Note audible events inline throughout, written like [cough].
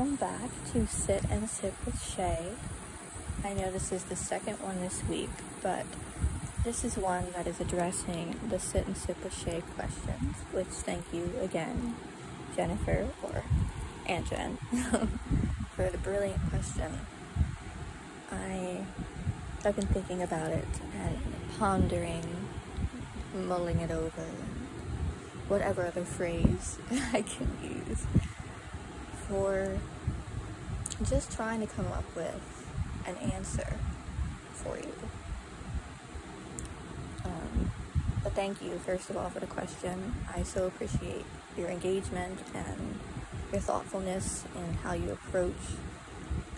Welcome back to Sit and Sip with Shea. I know this is the second one this week, but this is one that is addressing the Sit and Sip with Shea questions, which thank you again, Jennifer, or Aunt Jen, [laughs] for the brilliant question. I, I've been thinking about it and pondering, mulling it over, whatever other phrase [laughs] I can use for just trying to come up with an answer for you. Um, but thank you, first of all, for the question. I so appreciate your engagement and your thoughtfulness in how you approach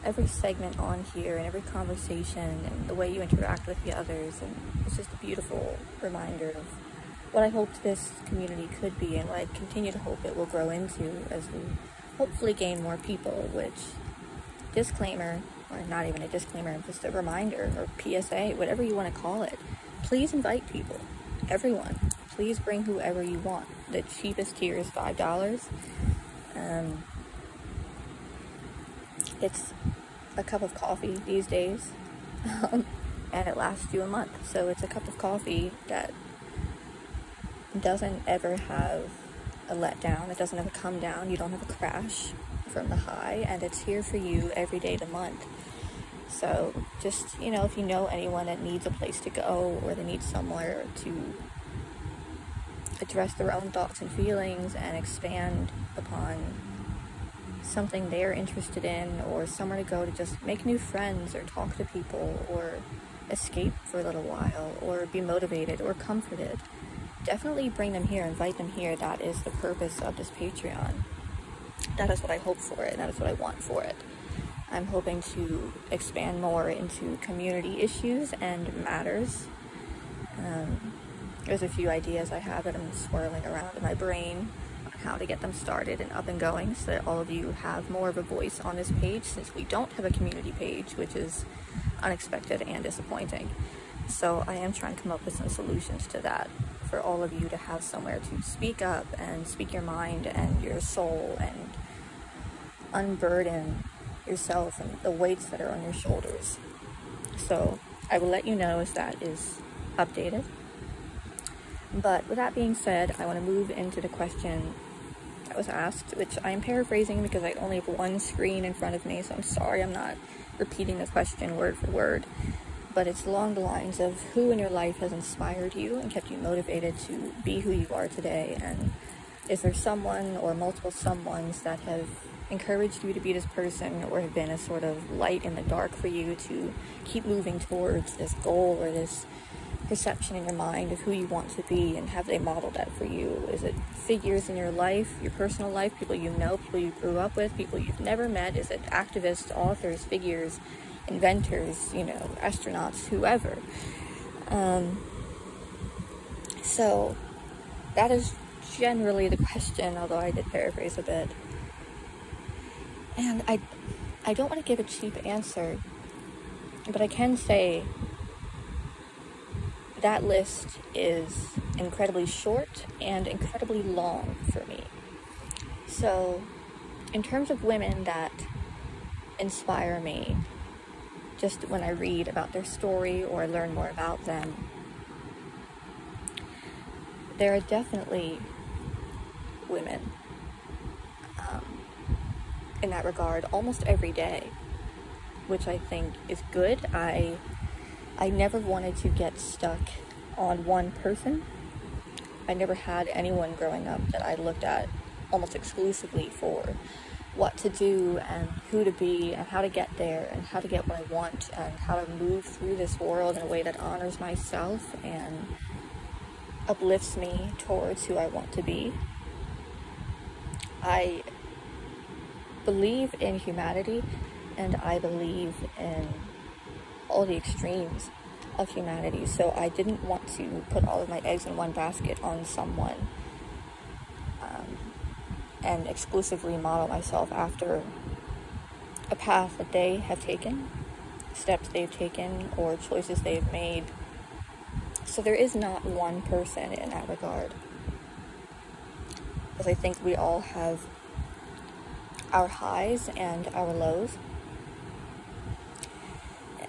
every segment on here and every conversation and the way you interact with the others. And it's just a beautiful reminder of what I hoped this community could be and what I continue to hope it will grow into as we hopefully gain more people, which disclaimer, or not even a disclaimer, just a reminder or PSA, whatever you want to call it. Please invite people, everyone. Please bring whoever you want. The cheapest tier is $5. Um, it's a cup of coffee these days, um, [laughs] and it lasts you a month. So it's a cup of coffee that doesn't ever have a letdown. It doesn't ever come down. You don't have a crash from the high, and it's here for you every day of the month. So just, you know, if you know anyone that needs a place to go or they need somewhere to address their own thoughts and feelings and expand upon something they're interested in or somewhere to go to just make new friends or talk to people or escape for a little while or be motivated or comforted definitely bring them here, invite them here. That is the purpose of this Patreon. That is what I hope for it, that is what I want for it. I'm hoping to expand more into community issues and matters. Um, there's a few ideas I have that I'm swirling around in my brain on how to get them started and up and going so that all of you have more of a voice on this page since we don't have a community page, which is unexpected and disappointing. So I am trying to come up with some solutions to that for all of you to have somewhere to speak up and speak your mind and your soul and unburden yourself and the weights that are on your shoulders. So I will let you know as that is updated. But with that being said, I want to move into the question that was asked, which I'm paraphrasing because I only have one screen in front of me, so I'm sorry I'm not repeating the question word for word but it's along the lines of who in your life has inspired you and kept you motivated to be who you are today? And is there someone or multiple someones that have encouraged you to be this person or have been a sort of light in the dark for you to keep moving towards this goal or this perception in your mind of who you want to be and have they modeled that for you? Is it figures in your life your personal life people you know people you grew up with people you've never met? Is it activists authors figures inventors, you know, astronauts, whoever. Um, so that is generally the question, although I did paraphrase a bit. And I, I don't want to give a cheap answer, but I can say that list is incredibly short and incredibly long for me. So, in terms of women that inspire me, just when I read about their story or learn more about them. There are definitely women um, in that regard almost every day, which I think is good. I I never wanted to get stuck on one person. I never had anyone growing up that I looked at almost exclusively for what to do and who to be and how to get there and how to get what I want and how to move through this world in a way that honors myself and uplifts me towards who I want to be. I believe in humanity and I believe in all the extremes of humanity. So I didn't want to put all of my eggs in one basket on someone and exclusively model myself after a path that they have taken, steps they've taken, or choices they've made. So there is not one person in that regard. because I think we all have our highs and our lows.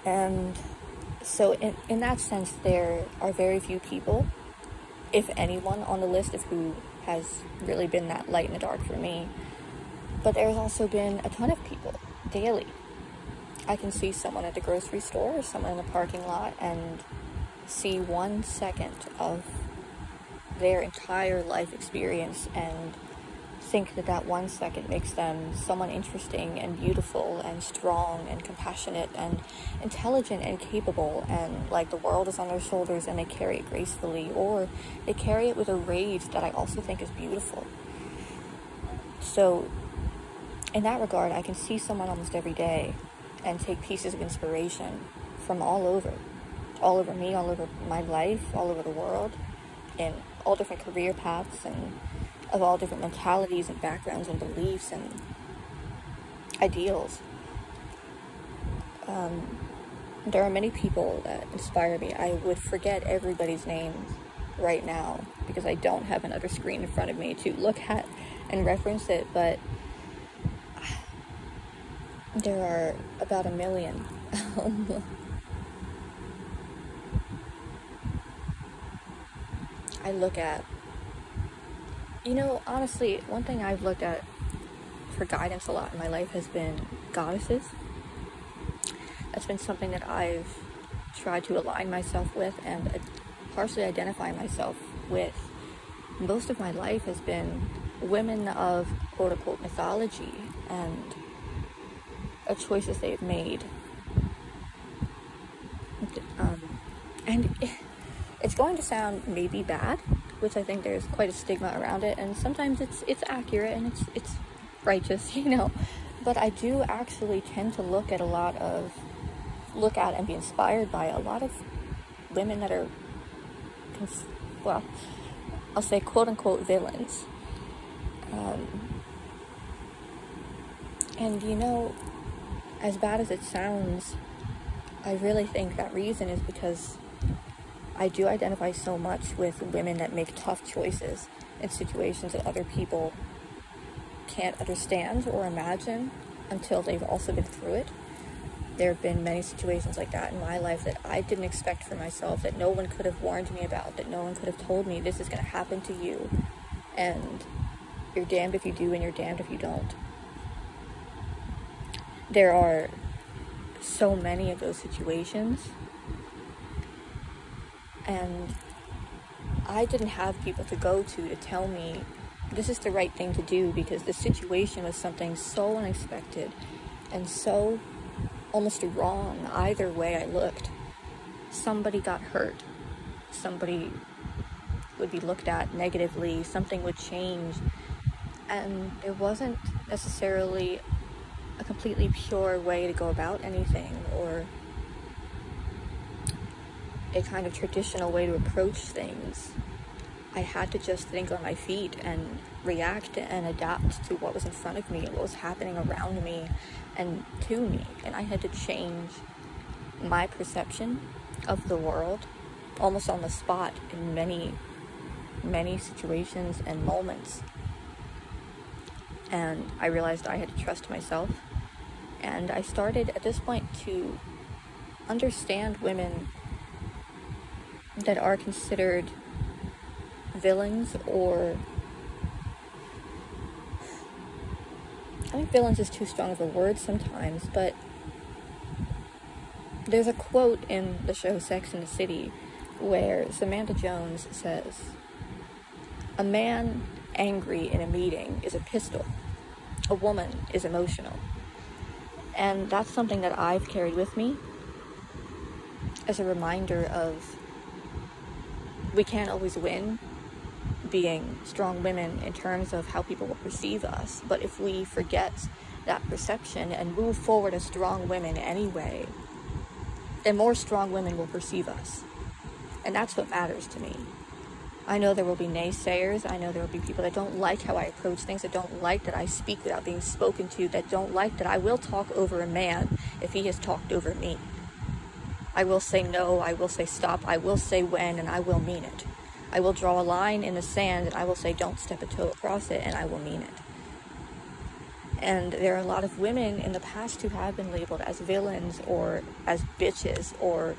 And so, in, in that sense, there are very few people, if anyone, on the list of who has really been that light in the dark for me. But there's also been a ton of people daily. I can see someone at the grocery store or someone in the parking lot and see one second of their entire life experience and think that that one second makes them someone interesting and beautiful and strong and compassionate and intelligent and capable and like the world is on their shoulders and they carry it gracefully or they carry it with a rage that I also think is beautiful. So in that regard, I can see someone almost every day and take pieces of inspiration from all over. All over me, all over my life, all over the world, in all different career paths and of all different mentalities and backgrounds and beliefs and ideals. Um, there are many people that inspire me. I would forget everybody's names right now because I don't have another screen in front of me to look at and reference it, but there are about a million. [laughs] I look at you know, honestly, one thing I've looked at for guidance a lot in my life has been goddesses. That's been something that I've tried to align myself with and partially identify myself with. Most of my life has been women of quote unquote mythology and the choices they've made. Um, and [laughs] it's going to sound maybe bad, which I think there's quite a stigma around it, and sometimes it's it's accurate and it's it's righteous, [laughs] you know. But I do actually tend to look at a lot of look at and be inspired by a lot of women that are well, I'll say quote unquote villains. Um, and you know, as bad as it sounds, I really think that reason is because I do identify so much with women that make tough choices in situations that other people can't understand or imagine until they've also been through it. There have been many situations like that in my life that I didn't expect for myself, that no one could have warned me about, that no one could have told me this is going to happen to you. And you're damned if you do and you're damned if you don't. There are so many of those situations and I didn't have people to go to to tell me this is the right thing to do because the situation was something so unexpected and so almost wrong either way I looked. Somebody got hurt. Somebody would be looked at negatively. Something would change. And it wasn't necessarily a completely pure way to go about anything or a kind of traditional way to approach things. I had to just think on my feet and react and adapt to what was in front of me, what was happening around me and to me. And I had to change my perception of the world almost on the spot in many, many situations and moments. And I realized I had to trust myself. And I started at this point to understand women that are considered villains or I think villains is too strong of a word sometimes, but there's a quote in the show Sex and the City where Samantha Jones says, A man angry in a meeting is a pistol, a woman is emotional. And that's something that I've carried with me as a reminder of we can't always win being strong women in terms of how people will perceive us. But if we forget that perception and move forward as strong women anyway, then more strong women will perceive us. And that's what matters to me. I know there will be naysayers. I know there will be people that don't like how I approach things, that don't like that I speak without being spoken to, that don't like that I will talk over a man if he has talked over me. I will say no, I will say stop, I will say when, and I will mean it. I will draw a line in the sand and I will say, don't step a toe across it, and I will mean it. And there are a lot of women in the past who have been labeled as villains or as bitches or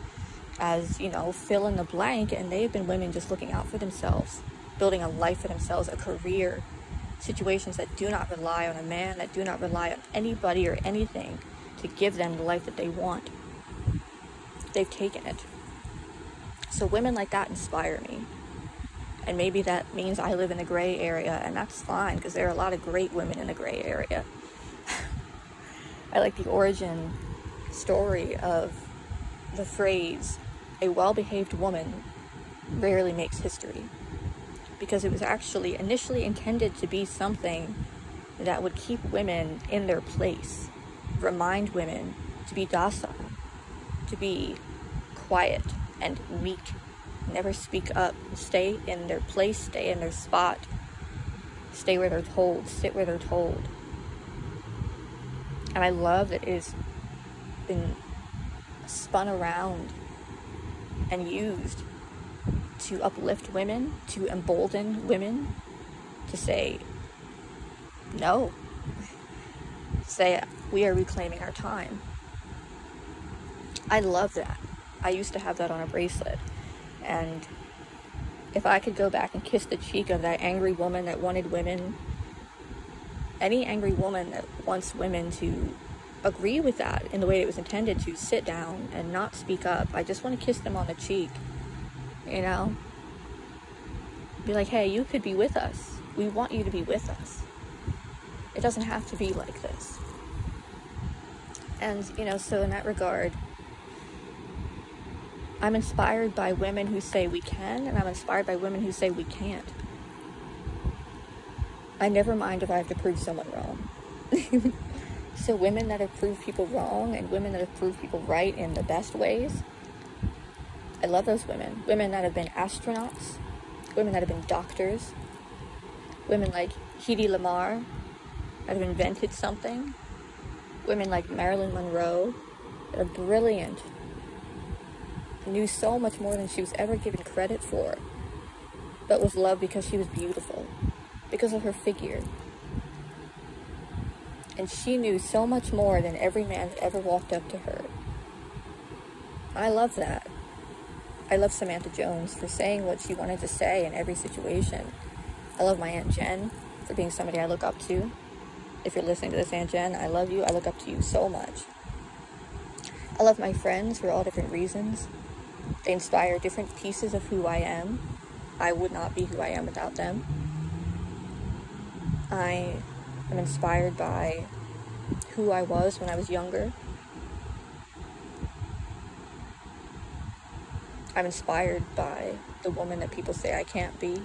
as, you know, fill in the blank, and they've been women just looking out for themselves, building a life for themselves, a career, situations that do not rely on a man, that do not rely on anybody or anything to give them the life that they want. They've taken it. So women like that inspire me. And maybe that means I live in the gray area, and that's fine because there are a lot of great women in the gray area. [laughs] I like the origin story of the phrase, a well behaved woman rarely makes history. Because it was actually initially intended to be something that would keep women in their place, remind women to be docile, to be quiet and meek never speak up, stay in their place, stay in their spot, stay where they're told, sit where they're told. And I love that it has been spun around and used to uplift women, to embolden women, to say, no. Say, we are reclaiming our time. I love that. I used to have that on a bracelet. And if I could go back and kiss the cheek of that angry woman that wanted women, any angry woman that wants women to agree with that in the way it was intended to sit down and not speak up, I just want to kiss them on the cheek. You know? Be like, hey, you could be with us. We want you to be with us. It doesn't have to be like this. And, you know, so in that regard, I'm inspired by women who say we can, and I'm inspired by women who say we can't. I never mind if I have to prove someone wrong. [laughs] so, women that have proved people wrong and women that have proved people right in the best ways, I love those women. Women that have been astronauts, women that have been doctors, women like Hedy Lamarr that have invented something, women like Marilyn Monroe that are brilliant knew so much more than she was ever given credit for, but was loved because she was beautiful, because of her figure. And she knew so much more than every man that ever walked up to her. I love that. I love Samantha Jones for saying what she wanted to say in every situation. I love my Aunt Jen for being somebody I look up to. If you're listening to this, Aunt Jen, I love you. I look up to you so much. I love my friends for all different reasons. They inspire different pieces of who I am. I would not be who I am without them. I am inspired by who I was when I was younger. I'm inspired by the woman that people say I can't be.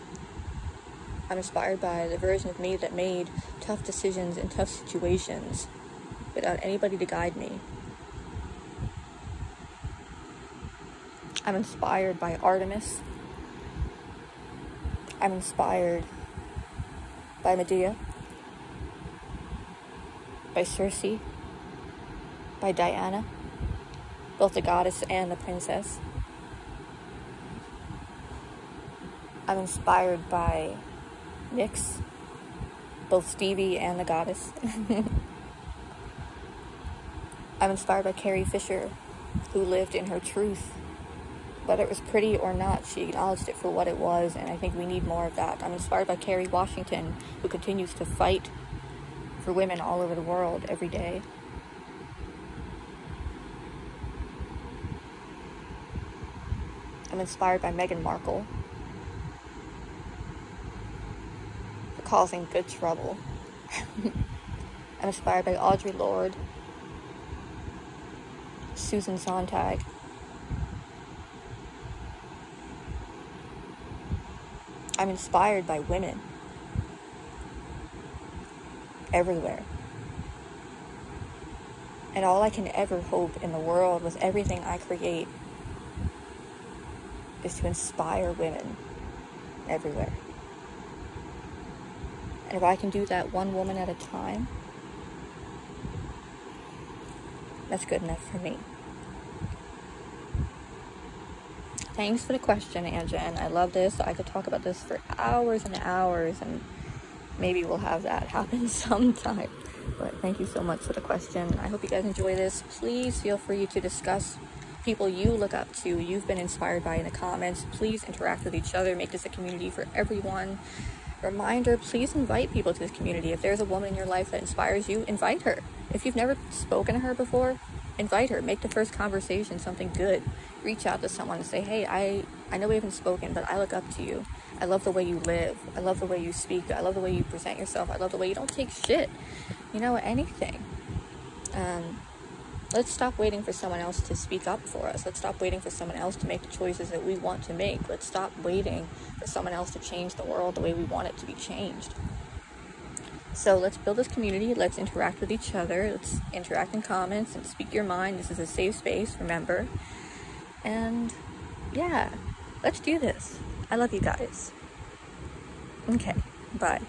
I'm inspired by the version of me that made tough decisions in tough situations without anybody to guide me. I'm inspired by Artemis. I'm inspired by Medea, by Circe, by Diana, both the goddess and the princess. I'm inspired by Nyx, both Stevie and the goddess. [laughs] I'm inspired by Carrie Fisher, who lived in her truth whether it was pretty or not, she acknowledged it for what it was, and I think we need more of that. I'm inspired by Kerry Washington, who continues to fight for women all over the world every day. I'm inspired by Meghan Markle for causing good trouble. [laughs] I'm inspired by Audre Lorde, Susan Sontag. I'm inspired by women everywhere. And all I can ever hope in the world with everything I create is to inspire women everywhere. And if I can do that one woman at a time, that's good enough for me. Thanks for the question, Aunt Jen. And I love this. I could talk about this for hours and hours, and maybe we'll have that [laughs] happen sometime. But thank you so much for the question. I hope you guys enjoy this. Please feel free to discuss people you look up to, you've been inspired by in the comments. Please interact with each other, make this a community for everyone. Reminder please invite people to this community. If there's a woman in your life that inspires you, invite her. If you've never spoken to her before, invite her. Make the first conversation something good. Reach out to someone and say, hey, I, I know we haven't spoken, but I look up to you. I love the way you live. I love the way you speak. I love the way you present yourself. I love the way you don't take shit. You know, anything. Um, let's stop waiting for someone else to speak up for us. Let's stop waiting for someone else to make the choices that we want to make. Let's stop waiting for someone else to change the world the way we want it to be changed. So let's build this community. Let's interact with each other. Let's interact in comments and speak your mind. This is a safe space, remember. And yeah, let's do this. I love you guys. Okay, bye.